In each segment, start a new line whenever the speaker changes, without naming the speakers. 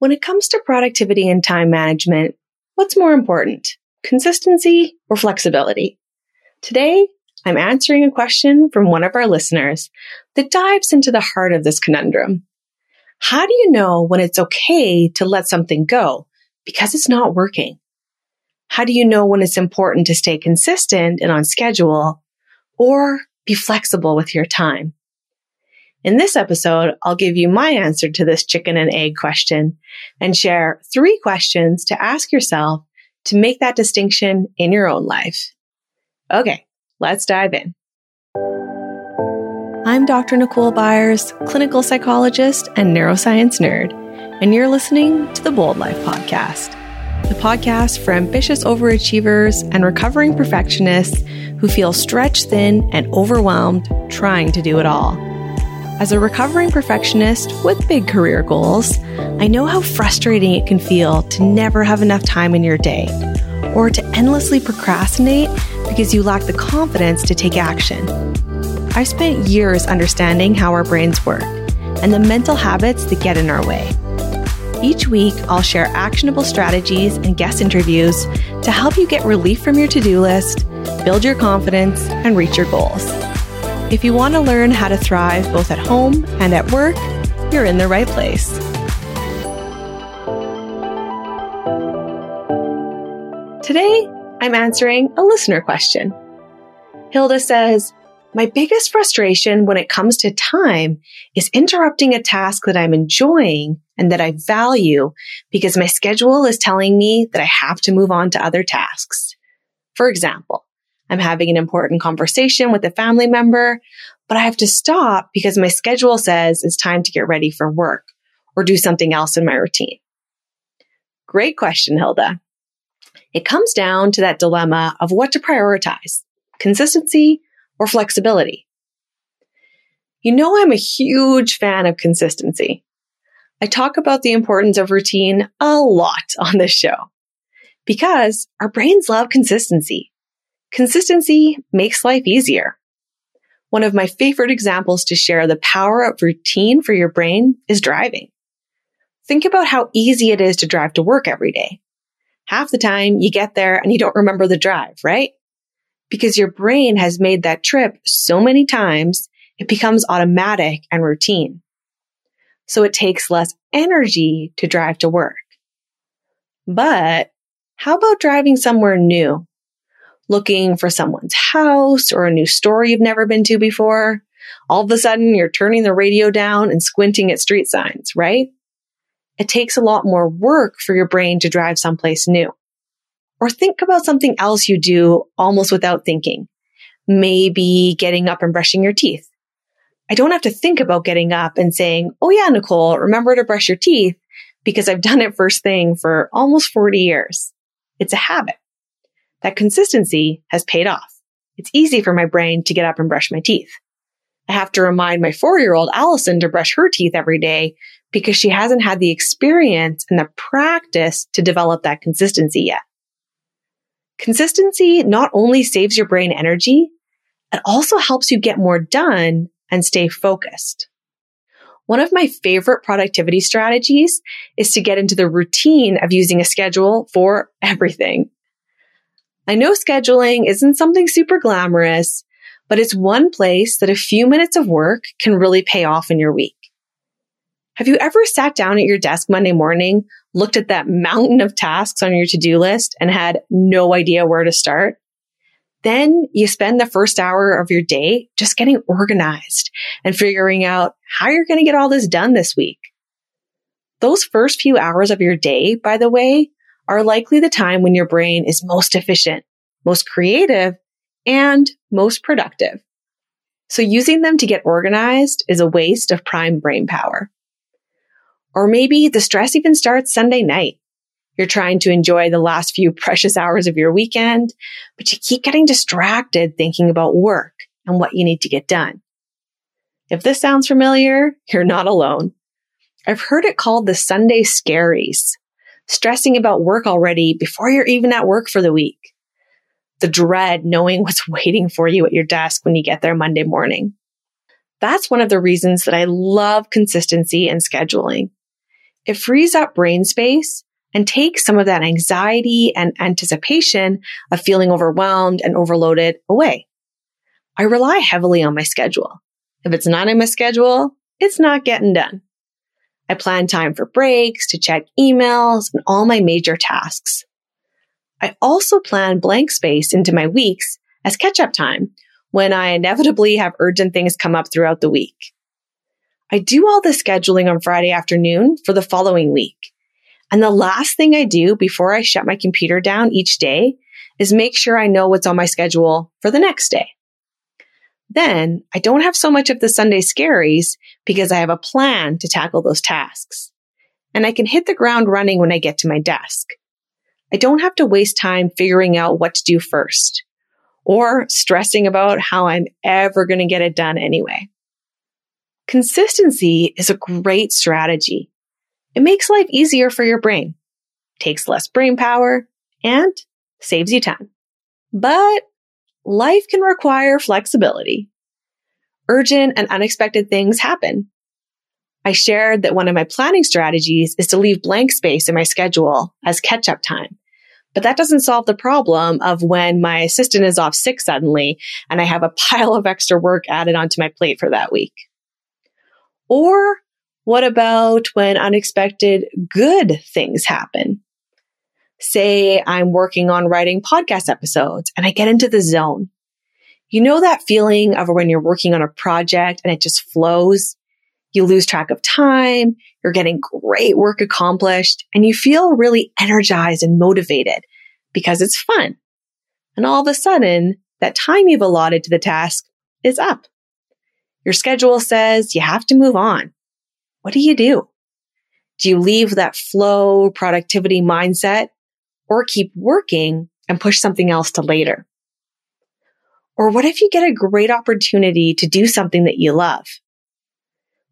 When it comes to productivity and time management, what's more important, consistency or flexibility? Today, I'm answering a question from one of our listeners that dives into the heart of this conundrum. How do you know when it's okay to let something go because it's not working? How do you know when it's important to stay consistent and on schedule or be flexible with your time? In this episode, I'll give you my answer to this chicken and egg question and share three questions to ask yourself to make that distinction in your own life. Okay, let's dive in. I'm Dr. Nicole Byers, clinical psychologist and neuroscience nerd, and you're listening to the Bold Life Podcast, the podcast for ambitious overachievers and recovering perfectionists who feel stretched thin and overwhelmed trying to do it all. As a recovering perfectionist with big career goals, I know how frustrating it can feel to never have enough time in your day or to endlessly procrastinate because you lack the confidence to take action. I've spent years understanding how our brains work and the mental habits that get in our way. Each week, I'll share actionable strategies and guest interviews to help you get relief from your to do list, build your confidence, and reach your goals. If you want to learn how to thrive both at home and at work, you're in the right place. Today, I'm answering a listener question. Hilda says, my biggest frustration when it comes to time is interrupting a task that I'm enjoying and that I value because my schedule is telling me that I have to move on to other tasks. For example, I'm having an important conversation with a family member, but I have to stop because my schedule says it's time to get ready for work or do something else in my routine. Great question, Hilda. It comes down to that dilemma of what to prioritize, consistency or flexibility. You know, I'm a huge fan of consistency. I talk about the importance of routine a lot on this show because our brains love consistency. Consistency makes life easier. One of my favorite examples to share the power of routine for your brain is driving. Think about how easy it is to drive to work every day. Half the time you get there and you don't remember the drive, right? Because your brain has made that trip so many times, it becomes automatic and routine. So it takes less energy to drive to work. But how about driving somewhere new? Looking for someone's house or a new store you've never been to before. All of a sudden, you're turning the radio down and squinting at street signs, right? It takes a lot more work for your brain to drive someplace new. Or think about something else you do almost without thinking. Maybe getting up and brushing your teeth. I don't have to think about getting up and saying, Oh yeah, Nicole, remember to brush your teeth because I've done it first thing for almost 40 years. It's a habit. That consistency has paid off. It's easy for my brain to get up and brush my teeth. I have to remind my four year old Allison to brush her teeth every day because she hasn't had the experience and the practice to develop that consistency yet. Consistency not only saves your brain energy, it also helps you get more done and stay focused. One of my favorite productivity strategies is to get into the routine of using a schedule for everything. I know scheduling isn't something super glamorous, but it's one place that a few minutes of work can really pay off in your week. Have you ever sat down at your desk Monday morning, looked at that mountain of tasks on your to-do list and had no idea where to start? Then you spend the first hour of your day just getting organized and figuring out how you're going to get all this done this week. Those first few hours of your day, by the way, are likely the time when your brain is most efficient, most creative, and most productive. So using them to get organized is a waste of prime brain power. Or maybe the stress even starts Sunday night. You're trying to enjoy the last few precious hours of your weekend, but you keep getting distracted thinking about work and what you need to get done. If this sounds familiar, you're not alone. I've heard it called the Sunday scaries stressing about work already before you're even at work for the week. The dread knowing what's waiting for you at your desk when you get there Monday morning. That's one of the reasons that I love consistency and scheduling. It frees up brain space and takes some of that anxiety and anticipation of feeling overwhelmed and overloaded away. I rely heavily on my schedule. If it's not in my schedule, it's not getting done. I plan time for breaks, to check emails, and all my major tasks. I also plan blank space into my weeks as catch up time when I inevitably have urgent things come up throughout the week. I do all the scheduling on Friday afternoon for the following week. And the last thing I do before I shut my computer down each day is make sure I know what's on my schedule for the next day. Then I don't have so much of the Sunday scaries because I have a plan to tackle those tasks. And I can hit the ground running when I get to my desk. I don't have to waste time figuring out what to do first or stressing about how I'm ever going to get it done anyway. Consistency is a great strategy. It makes life easier for your brain, takes less brain power, and saves you time. But life can require flexibility. Urgent and unexpected things happen. I shared that one of my planning strategies is to leave blank space in my schedule as catch up time. But that doesn't solve the problem of when my assistant is off sick suddenly and I have a pile of extra work added onto my plate for that week. Or what about when unexpected good things happen? say I'm working on writing podcast episodes and I get into the zone. You know that feeling of when you're working on a project and it just flows? You lose track of time. You're getting great work accomplished and you feel really energized and motivated because it's fun. And all of a sudden that time you've allotted to the task is up. Your schedule says you have to move on. What do you do? Do you leave that flow productivity mindset or keep working and push something else to later? Or what if you get a great opportunity to do something that you love?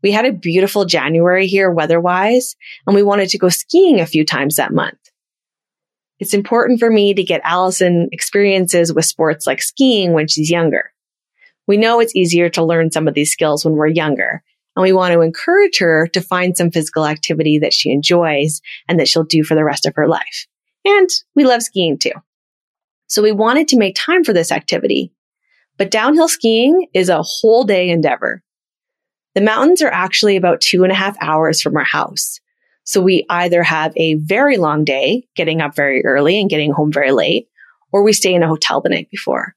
We had a beautiful January here weather wise, and we wanted to go skiing a few times that month. It's important for me to get Allison experiences with sports like skiing when she's younger. We know it's easier to learn some of these skills when we're younger, and we want to encourage her to find some physical activity that she enjoys and that she'll do for the rest of her life. And we love skiing too. So we wanted to make time for this activity. But downhill skiing is a whole day endeavor. The mountains are actually about two and a half hours from our house. So we either have a very long day, getting up very early and getting home very late, or we stay in a hotel the night before.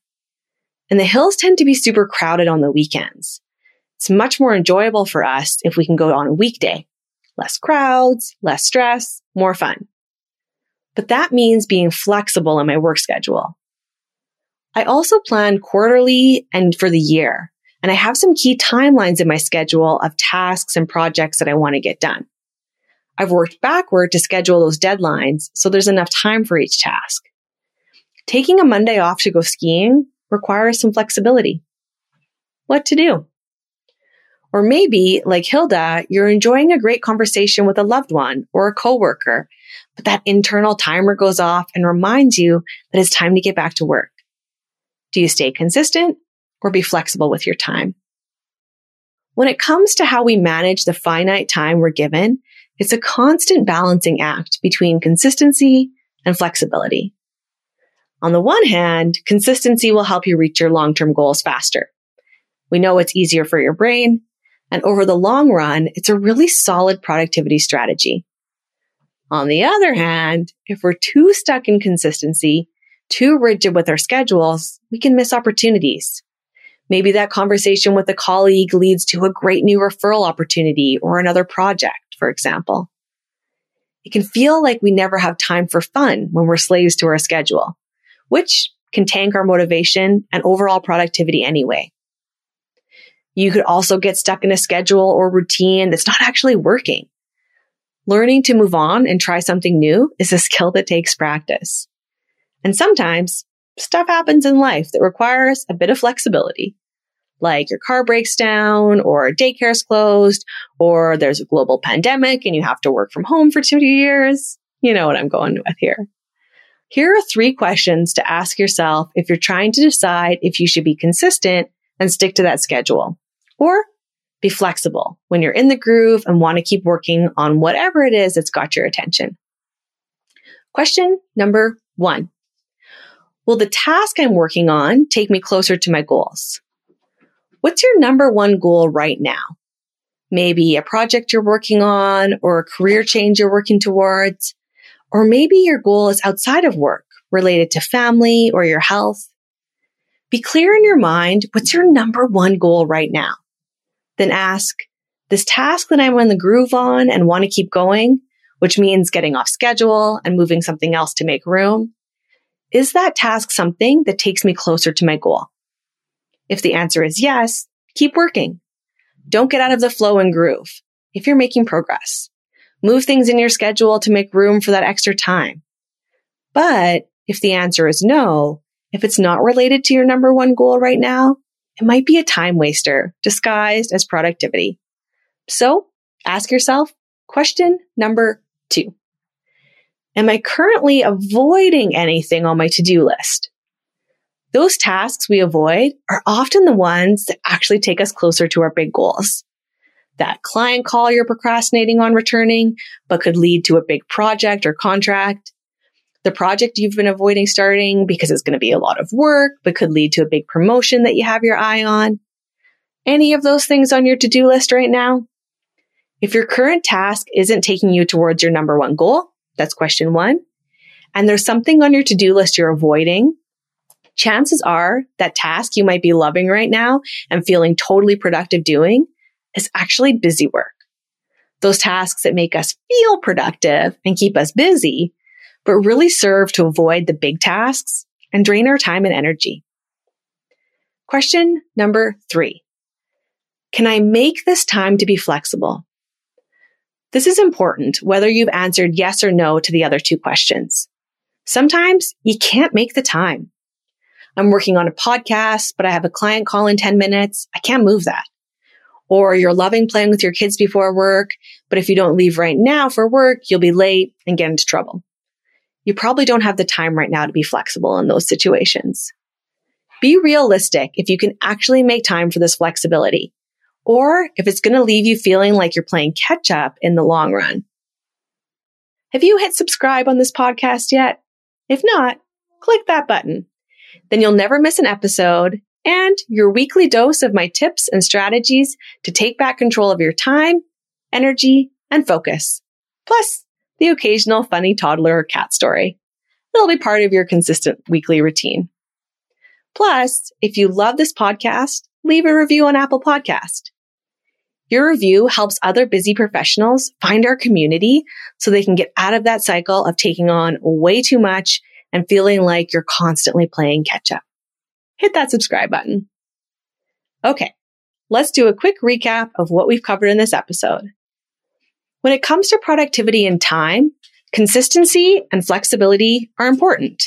And the hills tend to be super crowded on the weekends. It's much more enjoyable for us if we can go on a weekday. Less crowds, less stress, more fun but that means being flexible in my work schedule. I also plan quarterly and for the year, and I have some key timelines in my schedule of tasks and projects that I want to get done. I've worked backward to schedule those deadlines so there's enough time for each task. Taking a Monday off to go skiing requires some flexibility. What to do? Or maybe, like Hilda, you're enjoying a great conversation with a loved one or a coworker but that internal timer goes off and reminds you that it's time to get back to work. Do you stay consistent or be flexible with your time? When it comes to how we manage the finite time we're given, it's a constant balancing act between consistency and flexibility. On the one hand, consistency will help you reach your long-term goals faster. We know it's easier for your brain, and over the long run, it's a really solid productivity strategy. On the other hand, if we're too stuck in consistency, too rigid with our schedules, we can miss opportunities. Maybe that conversation with a colleague leads to a great new referral opportunity or another project, for example. It can feel like we never have time for fun when we're slaves to our schedule, which can tank our motivation and overall productivity anyway. You could also get stuck in a schedule or routine that's not actually working Learning to move on and try something new is a skill that takes practice. And sometimes stuff happens in life that requires a bit of flexibility. Like your car breaks down or daycare's closed or there's a global pandemic and you have to work from home for two years. You know what I'm going with here. Here are three questions to ask yourself if you're trying to decide if you should be consistent and stick to that schedule or Be flexible when you're in the groove and want to keep working on whatever it is that's got your attention. Question number one. Will the task I'm working on take me closer to my goals? What's your number one goal right now? Maybe a project you're working on or a career change you're working towards. Or maybe your goal is outside of work related to family or your health. Be clear in your mind. What's your number one goal right now? Then ask, this task that I'm in the groove on and want to keep going, which means getting off schedule and moving something else to make room. Is that task something that takes me closer to my goal? If the answer is yes, keep working. Don't get out of the flow and groove if you're making progress. Move things in your schedule to make room for that extra time. But if the answer is no, if it's not related to your number one goal right now, it might be a time waster disguised as productivity. So ask yourself question number two. Am I currently avoiding anything on my to-do list? Those tasks we avoid are often the ones that actually take us closer to our big goals. That client call you're procrastinating on returning, but could lead to a big project or contract. The project you've been avoiding starting because it's going to be a lot of work, but could lead to a big promotion that you have your eye on. Any of those things on your to-do list right now? If your current task isn't taking you towards your number one goal, that's question one. And there's something on your to-do list you're avoiding. Chances are that task you might be loving right now and feeling totally productive doing is actually busy work. Those tasks that make us feel productive and keep us busy, but really serve to avoid the big tasks and drain our time and energy. Question number three. Can I make this time to be flexible? This is important whether you've answered yes or no to the other two questions. Sometimes you can't make the time. I'm working on a podcast, but I have a client call in 10 minutes. I can't move that. Or you're loving playing with your kids before work, but if you don't leave right now for work, you'll be late and get into trouble. You probably don't have the time right now to be flexible in those situations. Be realistic if you can actually make time for this flexibility or if it's going to leave you feeling like you're playing catch up in the long run. Have you hit subscribe on this podcast yet? If not, click that button. Then you'll never miss an episode and your weekly dose of my tips and strategies to take back control of your time, energy, and focus. Plus the occasional funny toddler or cat story. It'll be part of your consistent weekly routine. Plus, if you love this podcast, leave a review on Apple Podcast. Your review helps other busy professionals find our community so they can get out of that cycle of taking on way too much and feeling like you're constantly playing catch up. Hit that subscribe button. Okay, let's do a quick recap of what we've covered in this episode. When it comes to productivity and time, consistency and flexibility are important.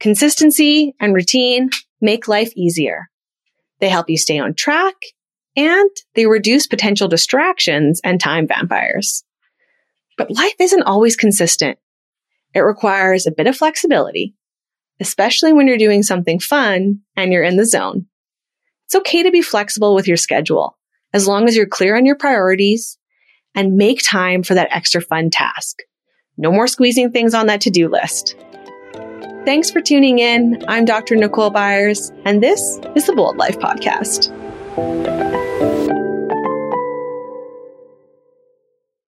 Consistency and routine make life easier. They help you stay on track and they reduce potential distractions and time vampires. But life isn't always consistent. It requires a bit of flexibility, especially when you're doing something fun and you're in the zone. It's okay to be flexible with your schedule as long as you're clear on your priorities and make time for that extra fun task. No more squeezing things on that to-do list. Thanks for tuning in. I'm Dr. Nicole Byers, and this is the Bold Life Podcast. Thank you.